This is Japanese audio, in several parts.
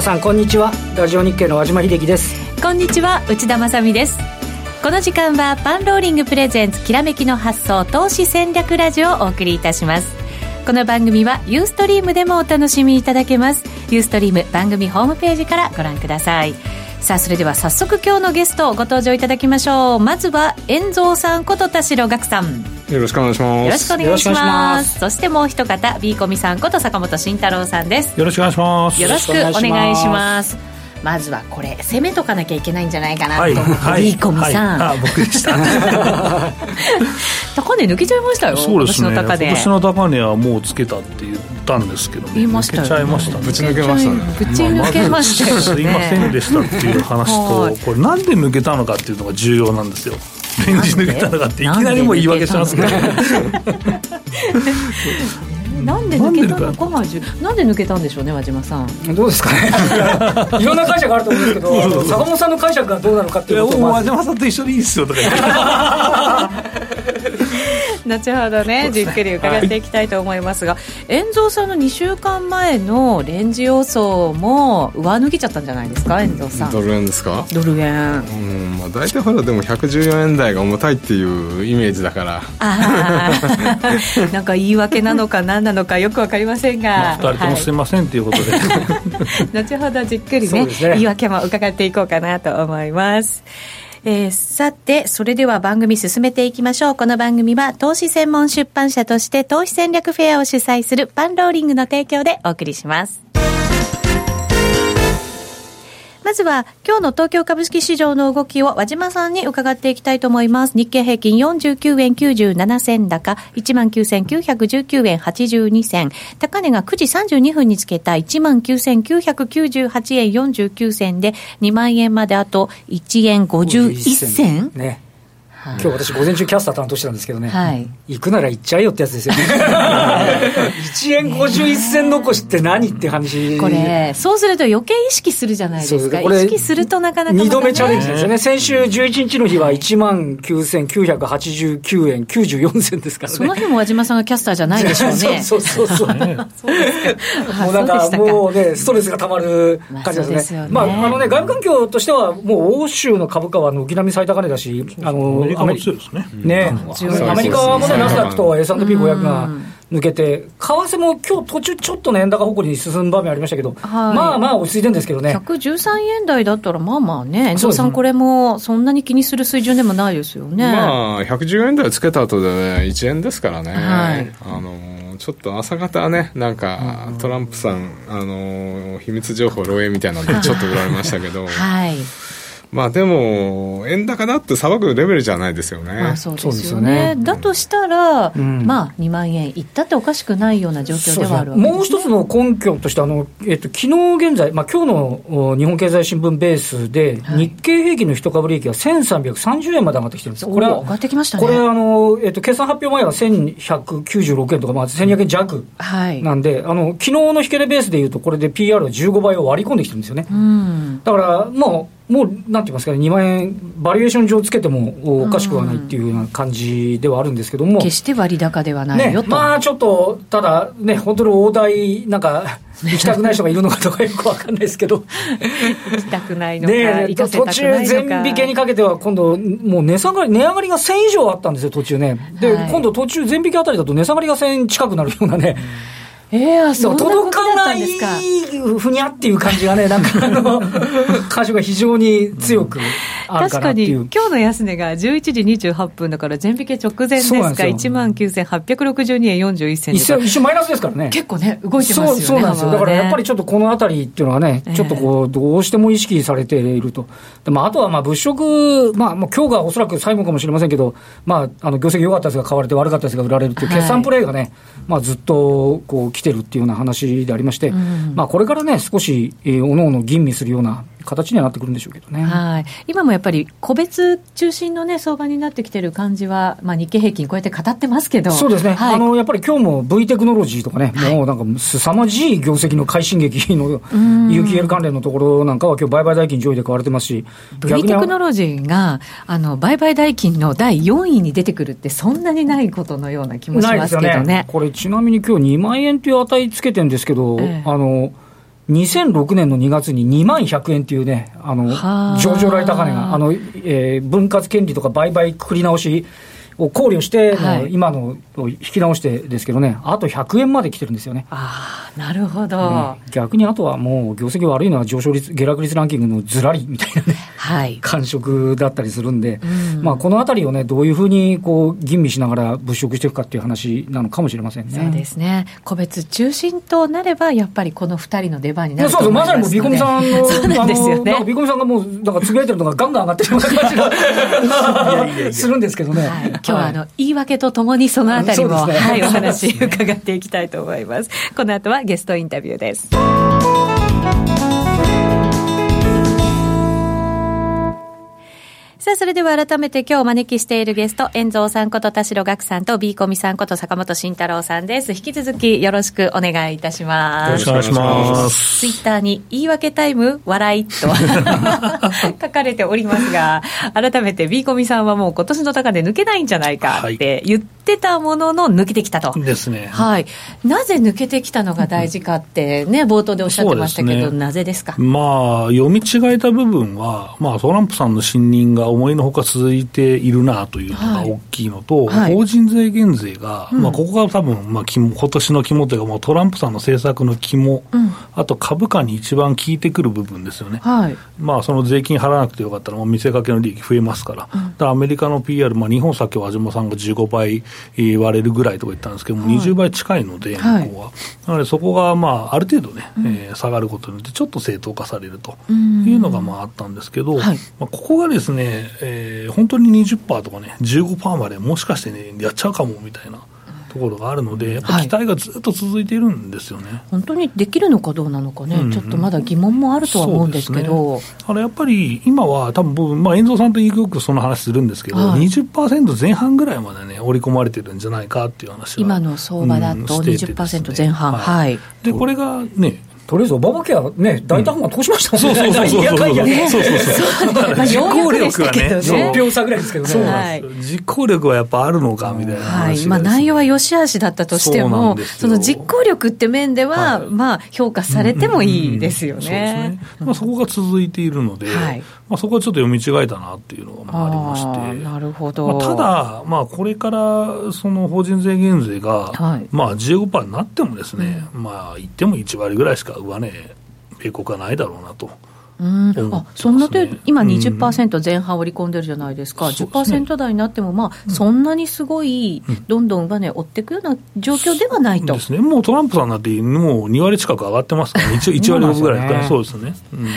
皆さんこんにちは。ラジオ日経の和島秀樹です。こんにちは内田まさです。この時間はパンローリングプレゼンツきらめきの発想投資戦略ラジオをお送りいたします。この番組はユーストリームでもお楽しみいただけます。ユーストリーム番組ホームページからご覧ください。さあそれでは早速今日のゲストご登場いただきましょう。まずは遠蔵さんこと田代岳さん。よろしくお願いします。よろしくお願いします。そしてもう一方 B コミさんこと坂本慎太郎さんです。よろしくお願いします。よろしくお願いします。まずはこれ攻めとかなきゃいけないんじゃないかなと思って、はい、いいコミさん、はい、あ僕でした。高値抜けちゃいましたよそうですね。今年の高値はもうつけたって言ったんですけど、ね、言いましたよ、ね、ちゃいました、ね、ぶち抜けましたね。ぶち抜けましたよ、ね、すいませんでしたっていう話とこれなんで抜けたのかっていうのが重要なんですよ。レンジ抜けたのかっていきなりもう言い訳しますけど。なんで抜けたのかが なんで抜けたんでしょうね和島さんどうですかね。いろんな解釈あると思うんですけど坂本さんの解釈がどうなのかっていうことを和島さんと一緒でいいっすよとか言って 後ほどねじっくり伺っていきたいと思いますが、遠蔵さんの2週間前のレンジ予想も上抜けちゃったんじゃないですか遠蔵さん。ドル円ですか？ドル円。うんまあ大体ほらでも114円台が重たいっていうイメージだから。なんか言い訳なのか何なのかよく分かりませんが、まあ、2人ともすみません、はい、ということで。後ほどじっくりね、ね、言い訳も伺っていこうかなと思いますえー、さて、それでは番組進めていきましょう。この番組は投資専門出版社として投資戦略フェアを主催するパンローリングの提供でお送りします。まずは今日の東京株式市場の動きを和島さんに伺っていきたいと思います。日経平均49円97銭高、19,919円82銭。高値が9時32分につけた19,998円49銭で2万円まであと1円51銭。ね今日私午前中キャスター担当してたんですけどね、はい、行くなら行っちゃえよってやつですよね。1円51銭残しって何って話。これそうすると余計意識するじゃないですか。意識するとなかなか、ね、2度目チャレンジですよね。先週11日の日は1万9989円94銭ですからね。その日も和島さんがキャスターじゃないでしょうね。そうそうそうそう。もうなんかもうねストレスがたまる感じですね。まあ、ね。まあ、あのね外部環境としてはもう欧州の株価は軒並み最高値だしあのリカも強いですね。ね、アメリカもね、ナスダックと S&P500 が抜けて、為替も今日途中、ちょっとね、円高方向に進む場面ありましたけど、まあまあ落ち着いてるんですけどね。113円台だったら、まあまあね、遠藤さん、これもそんなに気にする水準でもないですよね。まあ、110円台つけた後でね、1円ですからね。はい、あのちょっと朝方ね、なんか、トランプさん、あの秘密情報漏洩みたいなので、ちょっと売られましたけど、はいまあでも、円高だって騒ぐレベルじゃないですよね。まあ、そうですよね。だとしたら、うん、まあ2万円いったっておかしくないような状況ではあるわけです、ね、もう一つの根拠として、あの、えっと、昨日現在、まあ今日の日本経済新聞ベースで、日経平均の一株利益が1330円まで上がってきてるんですこれは、上がってきましたね。これ、あの、えっと、決算発表前は1196円とか、まあ1200円弱なんで、はい、あの、昨日の引け値ベースでいうと、これで PR は15倍を割り込んできてるんですよね。うん、だから、もう、もうなんて言いますかね、2万円、バリエーション上つけてもおかしくはないっていうような感じではあるんですけども、決して割高ではないよと、ね、まあちょっと、ただね、本当に大台、なんか、行きたくない人がいるのかとかよくわかんないですけど、行きたくないのか、ね、途中、全引けにかけては、今度、もう値下がり、値上がりが1000以上あったんですよ、途中ね。で、はい、今度、途中、全引けあたりだと値下がりが1000近くなるようなね。えー、そ届かないふにゃっていう感じがね、なんかあの、箇所が非常に強くあるかなっていう。確かに、今日の安値が11時28分だから、全引け直前ですか、1万9862円41銭一瞬一瞬マイナスですからね。結構ね、動いてますよね。そうなんですよ。だからやっぱりちょっとこのあたりっていうのはね、ちょっとこう、どうしても意識されていると。でまあ、あとはまあ物色、まあ、もう今日がおそらく最後かもしれませんけど、まあ、あの業績良かったやつが買われて、悪かったやつが売られるっていう決算プレーがね、はい、まあ、ずっとこう来てるっていうような話でありまして、うん、まあ、これからね、少し、えー、おのおの吟味するような形にはなってくるんでしょうけどね。はい。今もやっぱり個別中心のね、相場になってきてる感じは、まあ日経平均こうやって語ってますけど。そうですね。はい、あの、やっぱり今日も V テクノロジーとかね、はい、もうなんか凄まじい業績の快進撃の UQL 関連のところなんかは今日売買代金上位で買われてますし。V テクノロジーが、あの、売買代金の第4位に出てくるってそんなにないことのような気もしますけどね。ねこれちなみに今日2万円という値つけてるんですけど、ええ、あの、2006年の2月に2万100円っていうね、あの上場来高値が、あのえー、分割権利とか売買くくり直し、を考慮して、はい、今のを引き直してですけどね、あと100円まで来てるんですよね。ああ、なるほど、ね、逆にあとはもう、業績悪いのは上昇率、下落率ランキングのずらりみたいなね、はい、感触だったりするんで、うん、まあ、このあたりをね、どういうふうにこう吟味しながら物色していくかっていう話なのかもしれませんね。そうですね。個別中心となれば、やっぱりこの2人の出番になると思いますそうそう、まさにもうビコミさんの、そうなんですよね。ビコミさんがもう、なんかつぶやいてるのがガンガン上がってるような感じが するんですけどね。はい、今日はあの、言い訳とともにそのあたりも、ね、はい、お話伺っていきたいと思います。この後はゲストインタビューです。さあ、それでは改めて今日お招きしているゲスト、遠蔵さんこと田代岳さんと B コミさんこと坂本慎太郎さんです。引き続きよろしくお願いいたします。よろしくお願いします。ツイッターに言い訳タイム笑いと 書かれておりますが、改めて B コミさんはもう今年の高値抜けないんじゃないかって言ってたものの抜けてきたと。ですね。はい。なぜ抜けてきたのが大事かってね、冒頭でおっしゃってましたけど、ね、なぜですか？まあ、読み違えた部分は、まあ、トランプさんの信任が思いのほか続いているなというのが大きいのと、はい、法人税減税が、まあ、ここが多分、まあ、今年の肝というか、もうトランプさんの政策の肝、うん、あと株価に一番効いてくる部分ですよね、はい、まあ、その税金払わなくてよかったら、もう見せかけの利益増えますから、うん、だからアメリカの PR、まあ、日本さっき和島さんが15倍割れるぐらいとか言ったんですけども、はい、20倍近いので、向こうは。なので、そこが、まあ、ある程度ね、うん、えー、下がることによって、ちょっと正当化されるというのがまああったんですけど、まあ、ここがですね、えー、本当に20%とかね、15%までもしかしてね、やっちゃうかもみたいな。ところがあるので、やっぱ期待がずっと続いているんですよね、はい、本当にできるのかどうなのかね、うん。うん、ちょっとまだ疑問もあるとは思うんですけど、ね、あのやっぱり今は、多分僕、まあ、遠藤さんとよくその話するんですけど、はい、20%前半ぐらいまでね、織り込まれてるんじゃないかっていう話は今の相場だと20%前半、うん、はい、でこれがね、とりあえずオバマケアね、大胆版通しましたもんね。そうそうそうそう。そうそうそう。実行力はね、6票差ぐらいですけどね。そうなんです。実行力はやっぱあるのかみたいなはい。まあ内容は良し悪しだったとしても、その実行力って面では、まあ評価されてもいいですよね。まあそこが続いているので、まあそこはちょっと読み違えたなっていうのがありまして。なるほど。ただ、まあこれからその法人税減税が、まあ15%になってもですね、まあ言っても1割ぐらいしか上値米国はないだろうなと。うん、あそんなで、今20%前半織り込んでるじゃないですか、うん、10%台になっても、まあ、そんなにすごい、どんどん上値追っていくような状況ではないと。ですね、もうトランプさんなんて、もう2割近く上がってますから、ね、1, 1割ぐらいそうですね。うん、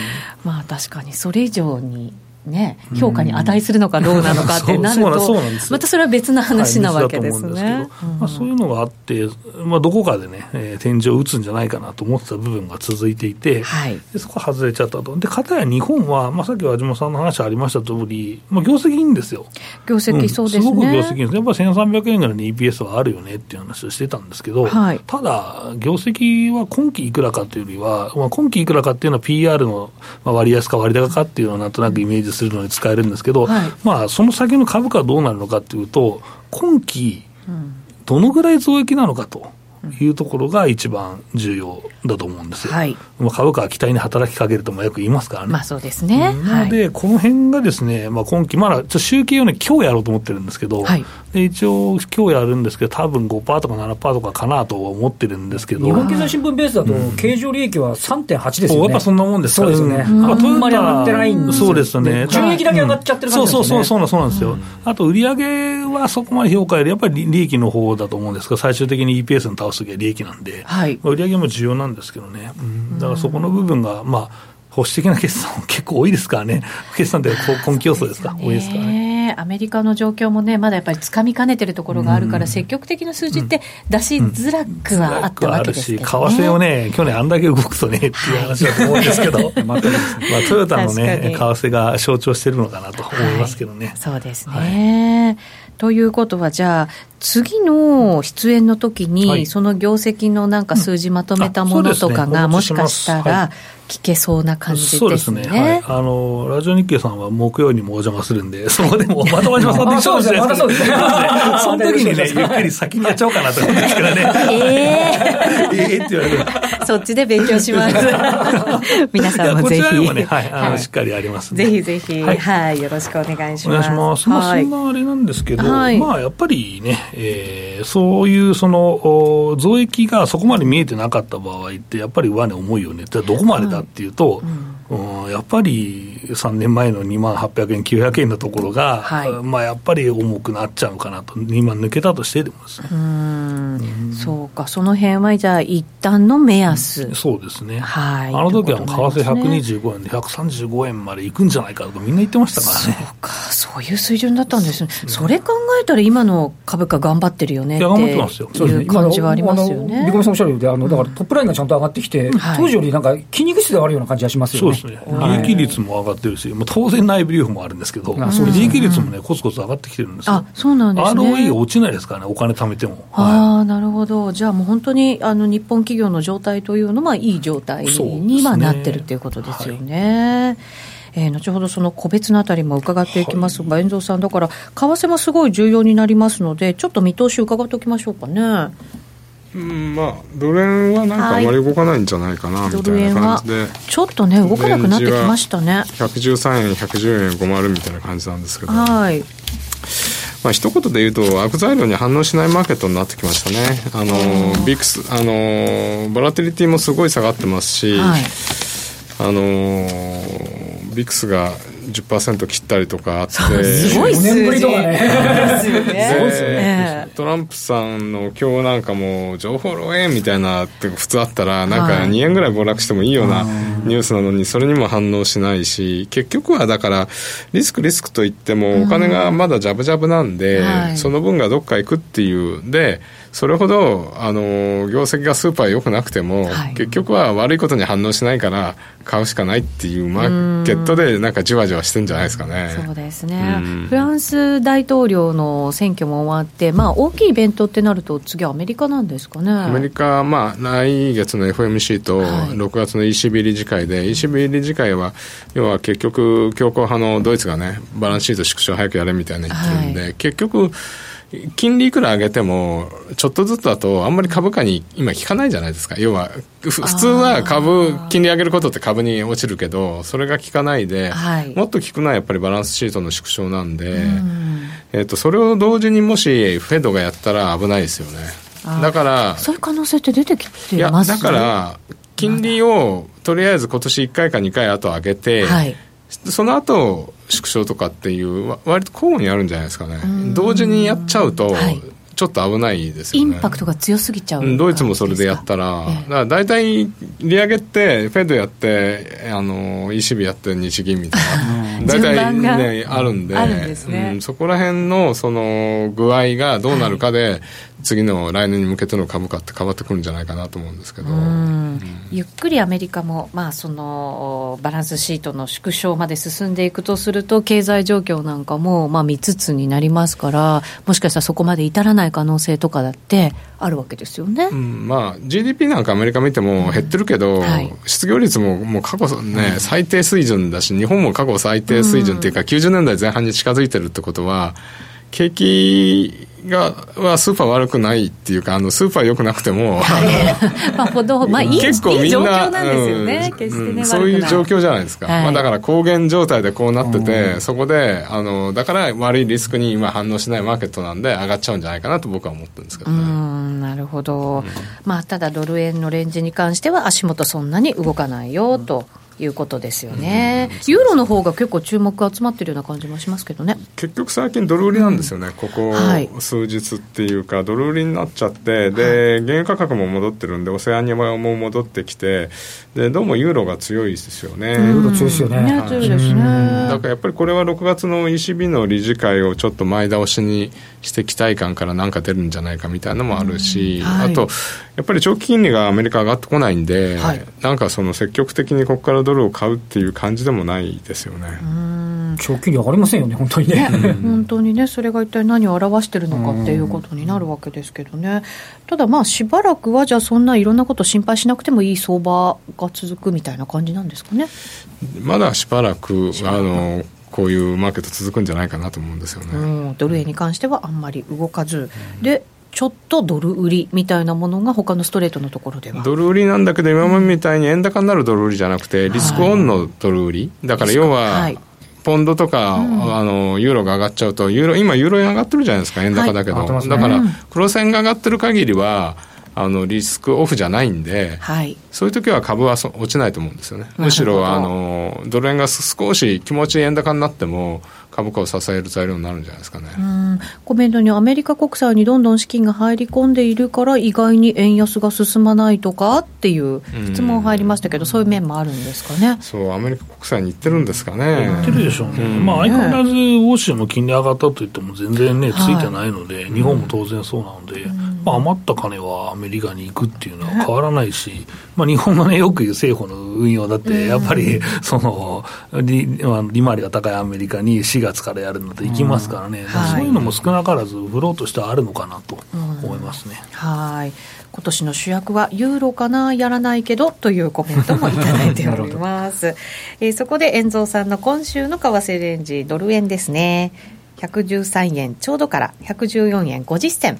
まあ確かに、それ以上にね、評価に値するのかどうなのかってなると、またそれは別の話なわけですね。まあ、そういうのがあって、まあ、どこかでね、えー、天井を打つんじゃないかなと思ってた部分が続いていて、はい、でそこ外れちゃったと。で、かたや日本は、まあ、さっき和島さんの話ありました通り、まあ、業績いいんですよ。業績、そうですね。すごく業績いいんです。やっぱり1300円ぐらいの EPS はあるよねっていう話をしてたんですけど、はい、ただ、業績は今期いくらかというよりは、まあ、今期いくらかっていうのは PR の割安か割高かっていうのをなんとなくイメージするのに使えるんですけど、はい、まあ、その先の株価はどうなるのかというと、今期、どのぐらい増益なのかと。いうところが一番重要だと思うんですよ。はい、株価は期待に働きかけるともよく言いますからね。まあそうですね。なので、この辺がですね、まあ今期、まだちょっと集計をね、今日やろうと思ってるんですけど、はい、で一応、今日やるんですけど、多分5%とか7%とかかなと思ってるんですけど。日本経済新聞ベースだと、経常利益は3.8ですよね。やっぱそんなもんですかそうですね。あんまり上がってないんですそうですね。純益だけ上がっちゃってる感じですね。そうそうそう、そうなんですよ。あと、売上はそこまで評価より、やっぱり利益の方だと思うんですが、最終的に EPS の倒すときは利益なんで、はい、売上も重要なんですけどね。うん、だからそこの部分が、まあ、保守的な決算結構多いですからね、決算って今期予想ですか、多いですからね。アメリカの状況もね、まだやっぱりつかみかねてるところがあるから、積極的な数字って出しづらくはあったわけですけど、ね、為替をね、去年あんだけ動くとねっていう話だと思うんですけど、まあ、トヨタのね、為替が象徴してるのかなと思いますけどね。はい、そうですね。はいということは、じゃあ、次の出演の時に、はい、その業績のなんか数字まとめたものとかが、もしかしたら、聞けそうな感じですね。そうですね。はい。あの、ラジオ日経さんは木曜にもお邪魔するんで、そこでもまたま島さんで一緒ですね。またそうですね。その時にね、ゆっくり先にやっちゃおうかなと思うんですけどね。え えー。ええって言われる。そっちで勉強します。皆さんもぜひ。ね、はい、あの、しっかりありますぜひぜひ、はい、よろしくお願いします。お願いします。まあ、そんなあれなんですけど、まあ、やっぱりね、えー、そういう、その、増益がそこまで見えてなかった場合って、やっぱり上値重いよねって、どこまでだっていうと、うん、やっぱり3年前の2万800円、900円のところが、はい、まあ、やっぱり重くなっちゃうかなと、2万抜けたとしてでもです。ね。うん。そうか、その辺はじゃあ、一旦の目安、そうですね、はい、あの時は為替125円で135円までいくんじゃないかとみんな言ってましたからね。そうか、そういう水準だったんですね、それ考えたら、今の株価、頑張ってるよねっていう感じはありますよね。ビコさんおっしゃるようで、あのだからトップラインがちゃんと上がってきて、当時よりなんか筋肉質であるような感じがしますよね。そうですね、利益率も上がってるし、まあ、当然内部留保もあるんですけど、利益率もね、コツコツ上がってきてるんですよ。あそうなんですね。ROE 落ちないですからね、お金貯めても。ああ、なるほど。じゃあもう本当にあの日本企業の状態というのは、いい状態に、まあ、なってるということですよね。はいえー、後ほどその個別のあたりも伺っていきますが、遠藤さん、だから、為替もすごい重要になりますので、ちょっと見通し伺っておきましょうかね。うん、まあ、ドル円はなんかあまり動かないんじゃないかな、みたいな感じで、ちょっとね、動かなくなってきましたね。113円、110円50みたいな感じなんですけど、はい。まあ一言で言うと、悪材料に反応しないマーケットになってきましたね、あのビックスあの、ボラティリティもすごい下がってますし、はい、あのビックスが10%切ったりとかあって、すごい数字。とかね。トランプさんの今日なんかも、情報漏洩みたいなって普通あったら、なんか2円ぐらい暴落してもいいようなニュースなのに、それにも反応しないし、結局はだから、リスクリスクといっても、お金がまだジャブジャブなんで、その分がどっか行くっていう、で、それほどあの業績がスーパー良くなくても、はい、結局は悪いことに反応しないから買うしかないっていうマーケットでなんかじわじわしてんじゃないですかね。そうですね。フランス大統領の選挙も終わって、まあ大きいイベントってなると次はアメリカなんですかね。アメリカまあ来月の FMC と6月の ECB 理事会で、はい、ECB 理事会は要は結局強硬派のドイツがねバランスシート縮小早くやれみたいな言ってるんで、はい、結局金利いくら上げても、ちょっとずつだと、あんまり株価に今効かないじゃないですか。要は、普通は株、金利上げることって株に落ちるけど、それが効かないで、はい、もっと効くのはやっぱりバランスシートの縮小なんで、ん。えっと、それを同時にもし、フェドがやったら危ないですよね。だから、そういう可能性って出てきてます、ね、だから、金利をとりあえず今年1回か2回後上げて、はい、その後縮小とかっていう割と交互にあるんじゃないですかね。同時にやっちゃうと、はい。ちょっと危ないですよね。インパクトが強すぎちゃう、ドイツもそれでやったら、だから大体、利上げって、フェドやって、あの ECB やって、日銀みたいな、大体ね、あるんで、ね。うん、そこら辺のその具合がどうなるかで、次の来年に向けての株価って変わってくるんじゃないかなと思うんですけど、うん、ゆっくりアメリカも、まあ、そのバランスシートの縮小まで進んでいくとすると、経済状況なんかも、まあ、見つつになりますから、もしかしたらそこまで至らない可能性とかだってあるわけですよね、うん、まあ、GDP なんかアメリカ見ても減ってるけど、うんはい、失業率ももう過去ね、最低水準だし、日本も過去最低水準っていうか、90年代前半に近づいてるってことは、景気がはスーパー悪くないっていうかあのスーパー良くなくても、まあほどまあいい結構みんな状況なんですよね、うん、決してね、そういう状況じゃないですか、はい、まあ、だから高原状態でこうなってて、そこであのだから悪いリスクに今反応しないマーケットなんで上がっちゃうんじゃないかなと僕は思ってるんですけどね。うんなるほど、うん、まあただドル円のレンジに関しては足元そんなに動かないよと、うんいうことですよね、ユーロの方が結構注目集まってるような感じもしますけどね。結局最近ドル売りなんですよね、うん、ここ数日っていうか、ドル売りになっちゃって、で、原油価格も戻ってるんで、オセアニアも戻ってきて、でどうもユーロが強いですよね。ユーロ強いですよね。ね強いですね。だからやっぱりこれは6月の ECB の理事会をちょっと前倒しにして期待感からなんか出るんじゃないかみたいなのもあるし、はい、あと、やっぱり長期金利がアメリカ上がってこないんで、はい、なんかその積極的にここからドルを買うっていう感じでもないですよね。長期に上がりませんよね、本当にね。ね本当にね、それが一体何を表しているのかっていうことになるわけですけどね、ただまあ、しばらくは、じゃあ、そんないろんなこと心配しなくてもいい相場が続くみたいな感じなんですかね。まだしばらくあのこういうマーケット続くんじゃないかなと思うんですよね、うん、ドル円に関してはあんまり動かず、でちょっとドル売りみたいなものが他のストレートのところでは。ドル売りなんだけど今までみたいに円高になるドル売りじゃなくてリスクオンのドル売り、だから要は、ポンドとか、うん、あのユーロが上がっちゃうとユーロ今ユーロ円上がってるじゃないですか円高だけど、はいね、だから黒線が上がってる限りはあのリスクオフじゃないんで、はい、そういう時は株は落ちないと思うんですよね。むしろあのドル円が少し気持ち円高になっても株価を支える材料になるんじゃないですかね。コメントにアメリカ国債にどんどん資金が入り込んでいるから意外に円安が進まないとかっていう質問入りましたけど、そういう面もあるんですかね。そうアメリカ国債に行ってるんですかね。行ってるでしょうね、うん、まあ、相変わらず欧州も金利上がったといっても全然ねついてないので、はい、日本も当然そうなので、うん、まあ、余った金はアメリカに行くっていうのは変わらないし、まあ、日本のねよく言う政府の運用だってやっぱり、その利利回りが高いアメリカに4月からやるので行きますからね、うんはい、そういうのも少なからずフローとしてはあるのかなと思いますね。はい今年の主役はユーロかな、やらないけどというコメントもいただいております。えー、そこで、遠蔵さんの今週の為替レンジ、ドル円ですね。113円ちょうどから114円50銭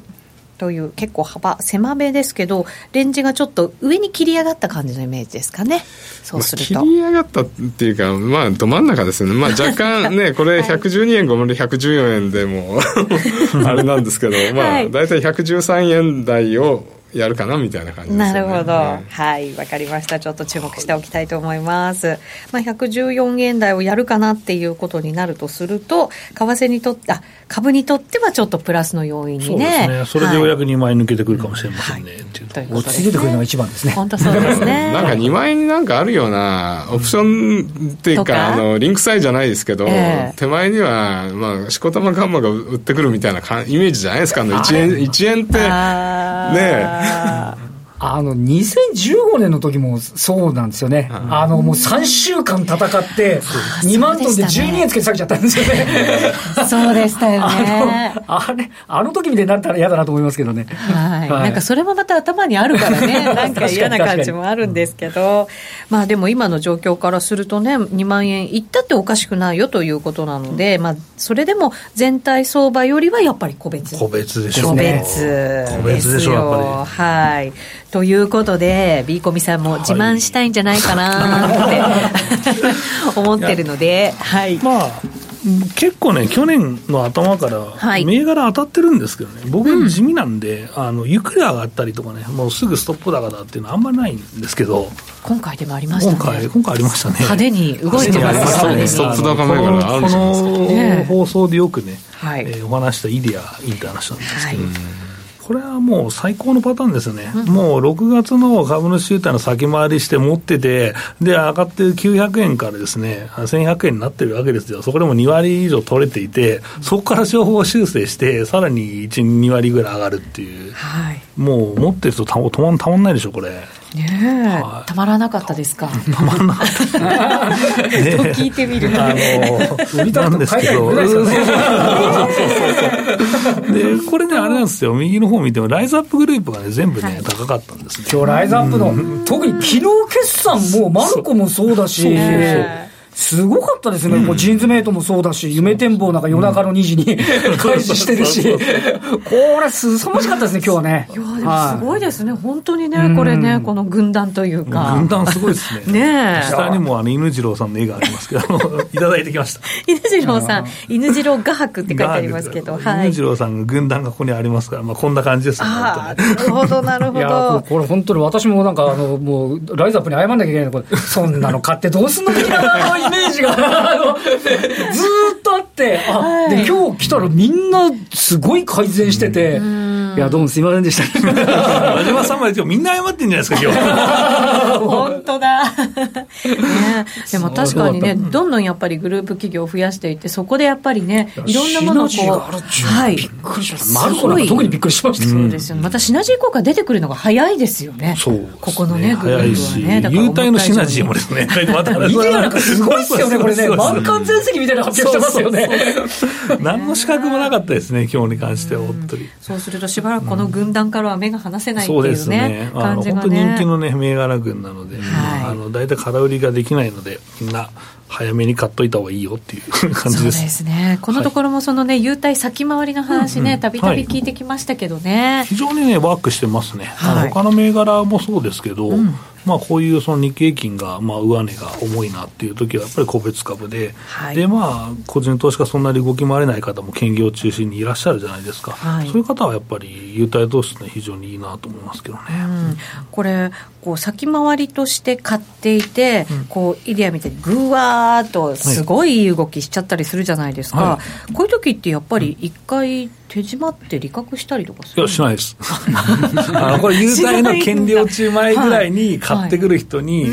という結構幅狭めですけどレンジがちょっと上に切り上がった感じのイメージですかね。そうすると、まあ、切り上がったっていうかまあど真ん中ですよね。まあ若干ねこれ112円5分で114円でも あれなんですけどまあ大体113円台をやるかなみたいな感じです、ね、なるほど、はい。わ、かりました。ちょっと注目しておきたいと思います、まあ、114円台をやるかなっていうことになるとすると為替にとってあ株にとってはちょっとプラスの要因にね。ね。それでようやく2万円抜けてくるかもしれませんね、はい、っていう落ち着いてくるのが一番ですね。本当そうですね。なんか2万円になんかあるようなオプションっていうかあのリンクサイじゃないですけど、えー、手前には、まあ、しこたまガンマが売ってくるみたいなイメージじゃないですか。あの1円 ,1 円ってね uh, あの、2015年の時もそうなんですよね。あの、もう3週間戦って、2万トンで12円つけて下げちゃったんですよね。そうでしたよね。あれ、あの時みたいになったら嫌だなと思いますけどね。はい。なんかそれもまた頭にあるからね、なんか嫌な感じもあるんですけど、まあでも今の状況からするとね、2万円いったっておかしくないよということなので、まあ、それでも全体相場よりはやっぱり個別。個別でしょうね。個別。個別でしょう、やっぱり。はい。ということで、ビーコミさんも自慢したいんじゃないかなって、思ってるので、はい。まあ結構ね、去年の頭から、銘柄当たってるんですけどね、僕は地味なんで、うん、あのゆっくり上がったりとかね、もうすぐストップ高だっていうのはあんまりないんですけど、今回でもありましたね、今回今回ありましたね、派手に動いてます。ね、ストップ高銘柄あるんですこの放送でよくね、はいえー、お話したイデアインターナショナルですけど。はいこれはもう最高のパターンですよね、うん、もう6月の株主優待の先回りして持ってて、で、上がってる900円からですね、1100円になってるわけですよ、そこでも2割以上取れていて、そこから情報修正して、さらに1、2割ぐらい上がるっていう、はい、もう持ってるとたたまんないでしょ、これ。ねえ、はい、たまらなかったですか？たまらなかった。ね、と聞いてみる。と、あの、なんですけど。で、これね、あれなんですよ、右の方見ても、ライズアップグループがね、全部ね、高かったんですね。今日ライズアップの、特に昨日決算も、マルコもそうだし、そうそうそうすごかったですね、うん、ジーンズメイトもそうだし、夢展望なんか夜中の2時に、開始してるし、これ、すさまじかったですね、今日はね。いや、でもすごいですね、はい、本当にね、これね、この軍団というか。軍団すごいですね。ね下にもあの犬次郎さんの絵がありますけど、いただいてきました。犬次郎さん、犬次郎画伯って書いてありますけど、はい、犬次郎さんが軍団がここにありますから、まあ、こんな感じですね。なるほど、なるほど。これ本当に私もなんか、あの、もう、ライズアップに謝んなきゃいけないの、そんなの買ってどうすんの的なイメージが。あの、ずっとあって、あ、はい、で、今日来たらみんなすごい改善してて、いや、どうもすいませんでした。和島さんまでみんな謝ってんじゃないですか、今日。本当だ。ね、でも確かにね、どんどんやっぱりグループ企業を増やしていって、そこでやっぱりね、いろんなものをこう、はい、びっくりしました、マルコなんか特にびっくりしました、そうですよね、またシナジー効果出てくるのが早いですよね、そう、ね、ここのね、グループはね、優待のシナジーもですね、また、すごいですよね、これね、満館全席みたいな発表してますよね。何の資格もなかったですね、今日に関しては、本当に。そうすると、しばらくこの軍団からは目が離せないっていうね、そうですね。感じがね。本当人気のね、銘柄軍なので、あの大体空売りができないので、みんな、早めに買っといた方がいいよっていう感じです。そうですね。このところもそのね、優待先回りの話ね、たびたび聞いてきましたけどね。非常にね、ワークしてますね。はい、他の銘柄もそうですけど、うん、まあ、こういうその日経金が、まあ、上値が重いなっていう時は、やっぱり個別株で、はい、で、まあ、個人投資家そんなに動き回れない方も兼業中心にいらっしゃるじゃないですか。はい、そういう方はやっぱり、優待投資って非常にいいなと思いますけどね。うん、これ、こう先回りとして買っていて、うん、こうイデアみたいにぐわーっとすごい動きしちゃったりするじゃないですか、はい、こういう時ってやっぱり一回手締まって利確したりとかするいやしないです。あのこれ優待の権利落ち前ぐらいに買ってくる人に、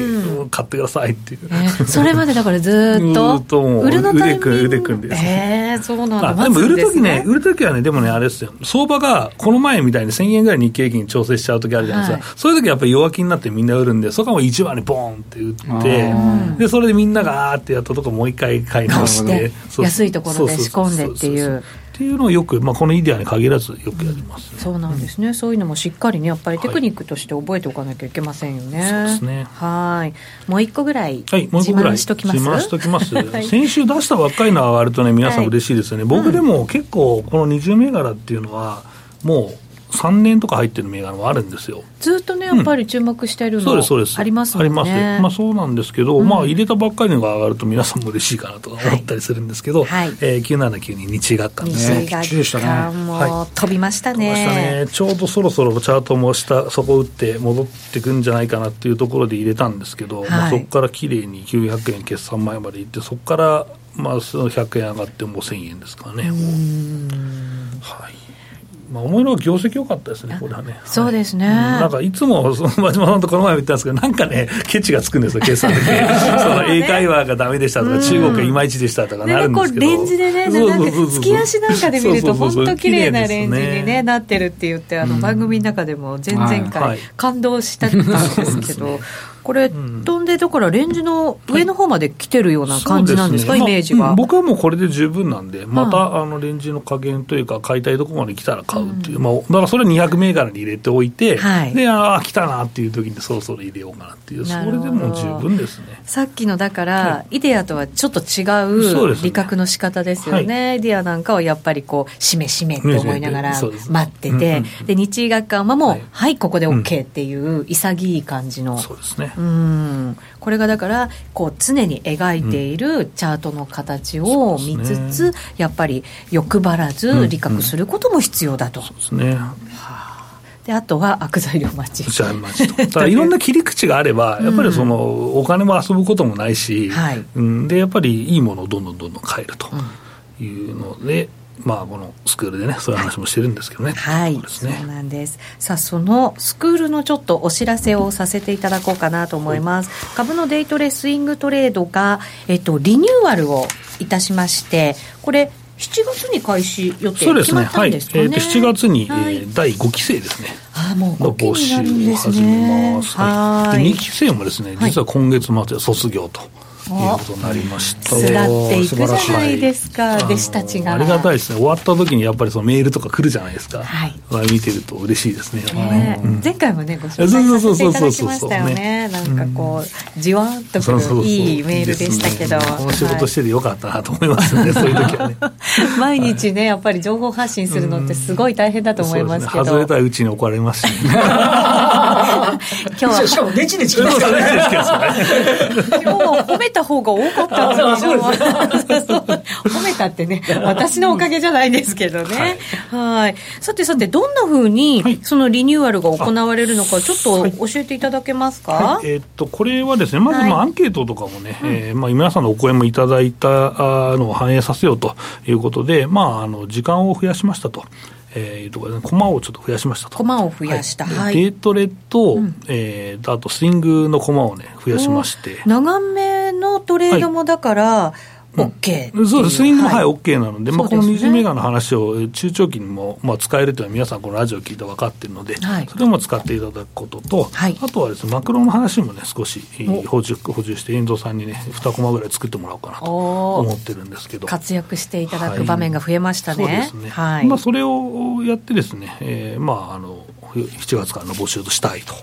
買ってくださいっていう、えー、それまでだからずっとずっともう売るの腕組ん腕組んでええー、そうなんだ、でも売るときね売るときはねでもねあれですよ。相場がこの前みたいに1000円ぐらい日経平均調整しちゃうときあるじゃないですか、はい、そういう時はやっぱり弱気になってみんな売るんでそこはもう1番にボーンって売ってでそれでみんながあーってやったとこもう一回買い直して。安いところで仕込んでっていうっていうのをよく、まあ、このイデアに限らずよくやります、ね、そうなんですね、うん、そういうのもしっかりねやっぱりテクニックとして覚えておかなきゃいけませんよね、はい、そうですね。はい。もう一個ぐらいはいもう一個ぐらい自慢しときます？はい、先週出したばっかりの上がるとね皆さん嬉しいですよね、はい、僕でも結構この20銘柄っていうのはもう3年とか入ってる銘柄もあるんですよずっとね、やっぱり注目しているの、うん、ありますもんね。あります。まあそうなんですけど、うん、まあ入れたばっかりのが上がると皆さんも嬉しいかなと思ったりするんですけど、はいえー、9792日学館ですね。日学館も飛びましたね。飛びましたね。ちょうどそろそろチャートも下、そこ打って戻ってくんじゃないかなっていうところで入れたんですけど、はい、まあそこから綺麗に900円決算前まで行って、そこからまあその100円上がってもう1000円ですからね。はい。まあ、思いの業績良かったですね、これはね。そうですね。なんかいつも、その真島さんとこの前も言ったんですけど、なんかね、ケチがつくんですよ、決算で、ね。その英会話がだめでしたとか、中国がいまいちでしたとかなるんですけど。レンジでね、なんか月足なんかで見ると、本当綺麗なレンジに、ね、なってるって言って、あの番組の中でも前々回、感動したんですけど。これ、飛んで、だからレンジの上の方まで来てるような感じなんですか、すね、イメージは、まあうん、僕はもうこれで十分なんで、また、あのレンジの加減というか、買いたいところまで来たら買うっていう、うん、まあ、だからそれ200銘柄に入れておいて、はい、で、ああ、来たなっていう時にそろそろ入れようかなっていう、それでも十分ですね。さっきのだから、はい、イデアとはちょっと違う利確の仕方ですよね、はい、イデアなんかはやっぱりこう、しめしめって思いながら待ってて、で日医学館はもう、はい、はい、ここで OK っていう潔い感じの。そうですね。うん。これがだからこう常に描いているチャートの形を見つつ、うん。ね、やっぱり欲張らず理覚することも必要だと。そうですね、はあであとは悪材料待ち。だいろんな切り口があれば、やっぱりその、お金も遊ぶこともないし、うん、でやっぱりいいものをどんどんどんどん買えるというので、まあ、このスクールでね、そういう話もしてるんですけどね。はい、そう、ね、なんです。さあ、そのスクールのちょっとお知らせをさせていただこうかなと思います。株のデイトレスイングトレードが、えっと、リニューアルをいたしまして、これ、7月に開始予定決まったんですかね。そうですね。はい。えー、と7月に、はい、えー、第5期生ですね。あもう5期になるんですね。募集を始めます。はい。2期生もですね、実は今月末で卒業と。いうことになりました巣立っていくじゃないですか弟子たちが。ありがたいですね。終わった時にやっぱりそのメールとか来るじゃないですか、はい、見てると嬉しいですね。ね、うん、前回もねご紹介させていただきましたよね。なんかこうじわっとくるいいメールでしたけど、ね、この仕事しててよかったなと思いますね、はい、そういう時はね。毎日ねやっぱり情報発信するのってすごい大変だと思いますけど、ね、外れたらうちに怒られますし、ね、今日は。しかもネチネチ来ますからね。今日は褒めた方が多かった 褒めたってね、私のおかげじゃないですけどね。はい。さてさて、どんなふうに、そのリニューアルが行われるのか、ちょっと教えていただけますか？はい、えー、っと、これはですね、まず、まあ、アンケートとかもね、はい、えー、まあ、皆さんのお声もいただいたのを反映させようということで、まあ、あの、時間を増やしましたと。えー、と駒をちょっと増やしましたと。駒を増やした。はい。デートレと、うん、えー、あとスイングの駒をね、増やしまして。長めのトレードもだから、はい OK、う。ん、そうです、スイングも、はい、OK なので、まあ、この20メガの話を中長期にも、まあ、使えるというのは、皆さん、このラジオを聞いて分かっているので、はい、それも使っていただくこと。と、はい、あとはですね、マクロの話もね、少し補充補充して、遠藤さんにね、2コマぐらい作ってもらおうかなと思ってるんですけど。活躍していただく場面が増えましたね。はい、そうですね。はい、まあ、それをやってですね、えー、まあ、あの、7月からの募集としたいと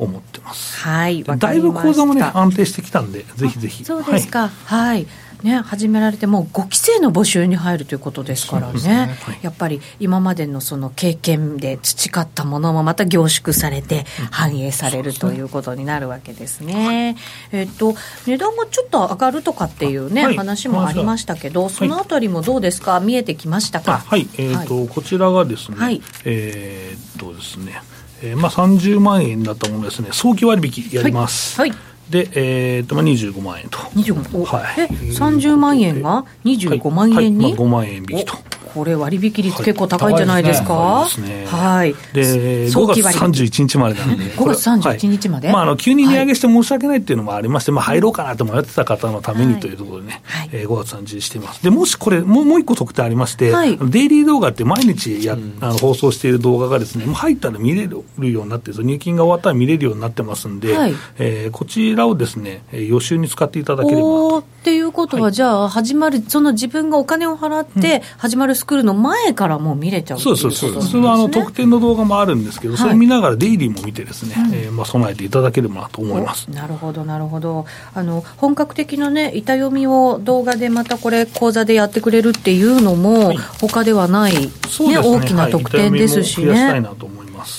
思ってます。はい、だいぶ講座もね、安定してきたんで、ぜひぜひ。そうですか。はいね、始められてもう5期生の募集に入るということですからね、ね。はい、やっぱり今までのその経験で培ったものもまた凝縮されて反映されるということになるわけですね。えっと、値段がちょっと上がるとかっていうね、はい、話もありましたけど、そのあたりもどうですか、見えてきましたか？はい、えー、っと、こちらがですね、はい、えー、っとですね、えー、まあ30万円だったものですね、早期割引やります。はいで、えーとまあ、25万円と。25万、はい、え30万円が25万円に、はい。はい。まあ、5万円引きと。これ割引率結構高いんじゃないですか？はい、ね。はい、で、5月31日までなんで。5月31日まで、まあ、あの、急に値上げして申し訳ないっていうのもありまして、まあ、入ろうかなと迷ってた方のためにというところでね、はい。えー、5月31日しています。で、もしこれ、もうもう一個特典ありまして、デイリー動画って毎日や、あの放送している動画がですね、もう入ったら見れるようになって入金が終わったら見れるようになってますんで、はい、えー、こちらをですね、予習に使っていただければと。っていうことは、じゃあ、始まる、その自分がお金を払って、始まるスクールの前からもう見れちゃうそうそうそう、普通のあの特典の動画もあるんですけど、はい、それ見ながらデイリーも見てですね、うん、えー、まあ、備えていただければなと思います。なるほど、なるほど、あの本格的なね、板読みを動画でまたこれ、講座でやってくれるっていうのも、他ではない、ね、ね、大きな特典ですしね。はい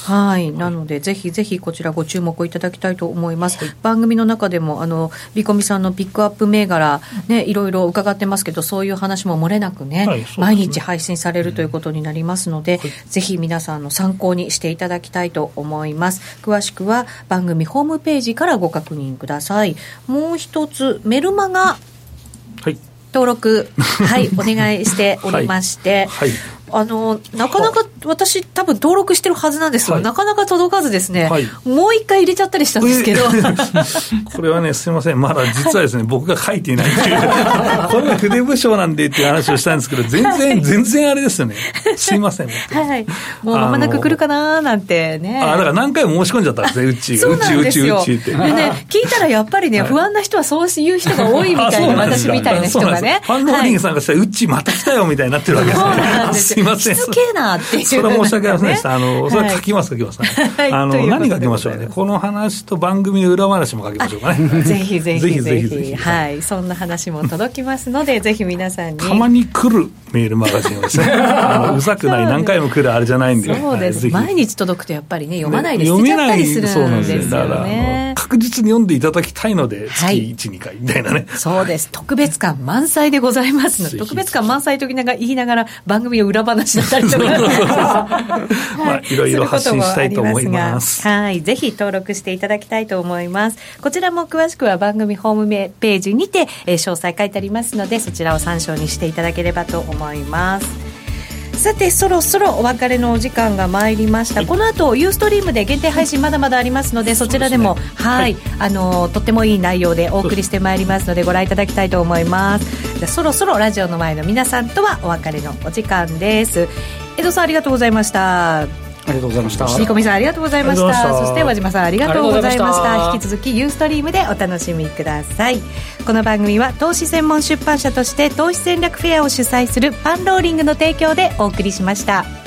はい、なので、ぜひぜひこちらご注目いただきたいと思います。はい、番組の中でも、あの、ビコミさんのピックアップ銘柄、ね、いろいろ伺ってますけど、そういう話も漏れなくね、はい、ね。毎日配信されるということになりますので、はい、ぜひ皆さんの参考にしていただきたいと思います。詳しくは番組ホームページからご確認ください。もう一つ、メルマガ、はい、登録、はい、お願いしておりまして、はい、あのなかなか私、多分登録してるはずなんですが、はい、なかなか届かずですね、はい、もう一回入れちゃったりしたんですけど、これはね、すみません、まだ実はですね、僕が書いていないっていう、これが筆部署なんでっていう話をしたんですけど、全然、全然あれですよね、すみません、はい、もうまもなく来るかななんてね、あだから何回も申し込んじゃったんですね、うち、うち、うち、うちって。でね、聞いたらやっぱりね、不安な人はそういう人が多いみたいな、私みたいな人がね。ファンローリングさんがしたら、うちまた来たよみたいになってるわけですね。すみません。しつけえなっていう。それは申し訳ありませんでした。あの、それ書きます、書きます。あの、何書きましょうね。この話と番組の裏話も書きましょうかね。ぜひぜひ ぜひ。はい。そんな話も届きますので、ぜひ皆さんに。たまに来るメールマガジンですね。うざくない、何回も来るあれじゃないんで。そうです。毎日届くとやっぱりね、読まないで捨てちゃったりするんですよね。だから、確実に読んでいただきたいので、月1、2回みたいなね。そうです。特別感満載でございますので、特別感満載と言いながら、番組を裏話だったりとか。まあ、いろいろ発信したいと思います。はい。ぜひ登録していただきたいと思います。こちらも詳しくは番組ホームページにて、えー、詳細書いてありますので、そちらを参照にしていただければと思います。さてそろそろお別れのお時間が参りました、はい、この後ユーストリームで限定配信まだまだありますのでそちらでも、ね、はい、はい、あのとってもいい内容でお送りしてまいりますのでご覧いただきたいと思います。じゃそろそろラジオの前の皆さんとはお別れのお時間です。江戸さんありがとうございましたありがとうございました。しりこみさんありがとうございました。そして和島さんありがとうございました引き続きユーストリームでお楽しみください。この番組は投資専門出版社として投資戦略フェアを主催するパンローリングの提供でお送りしました。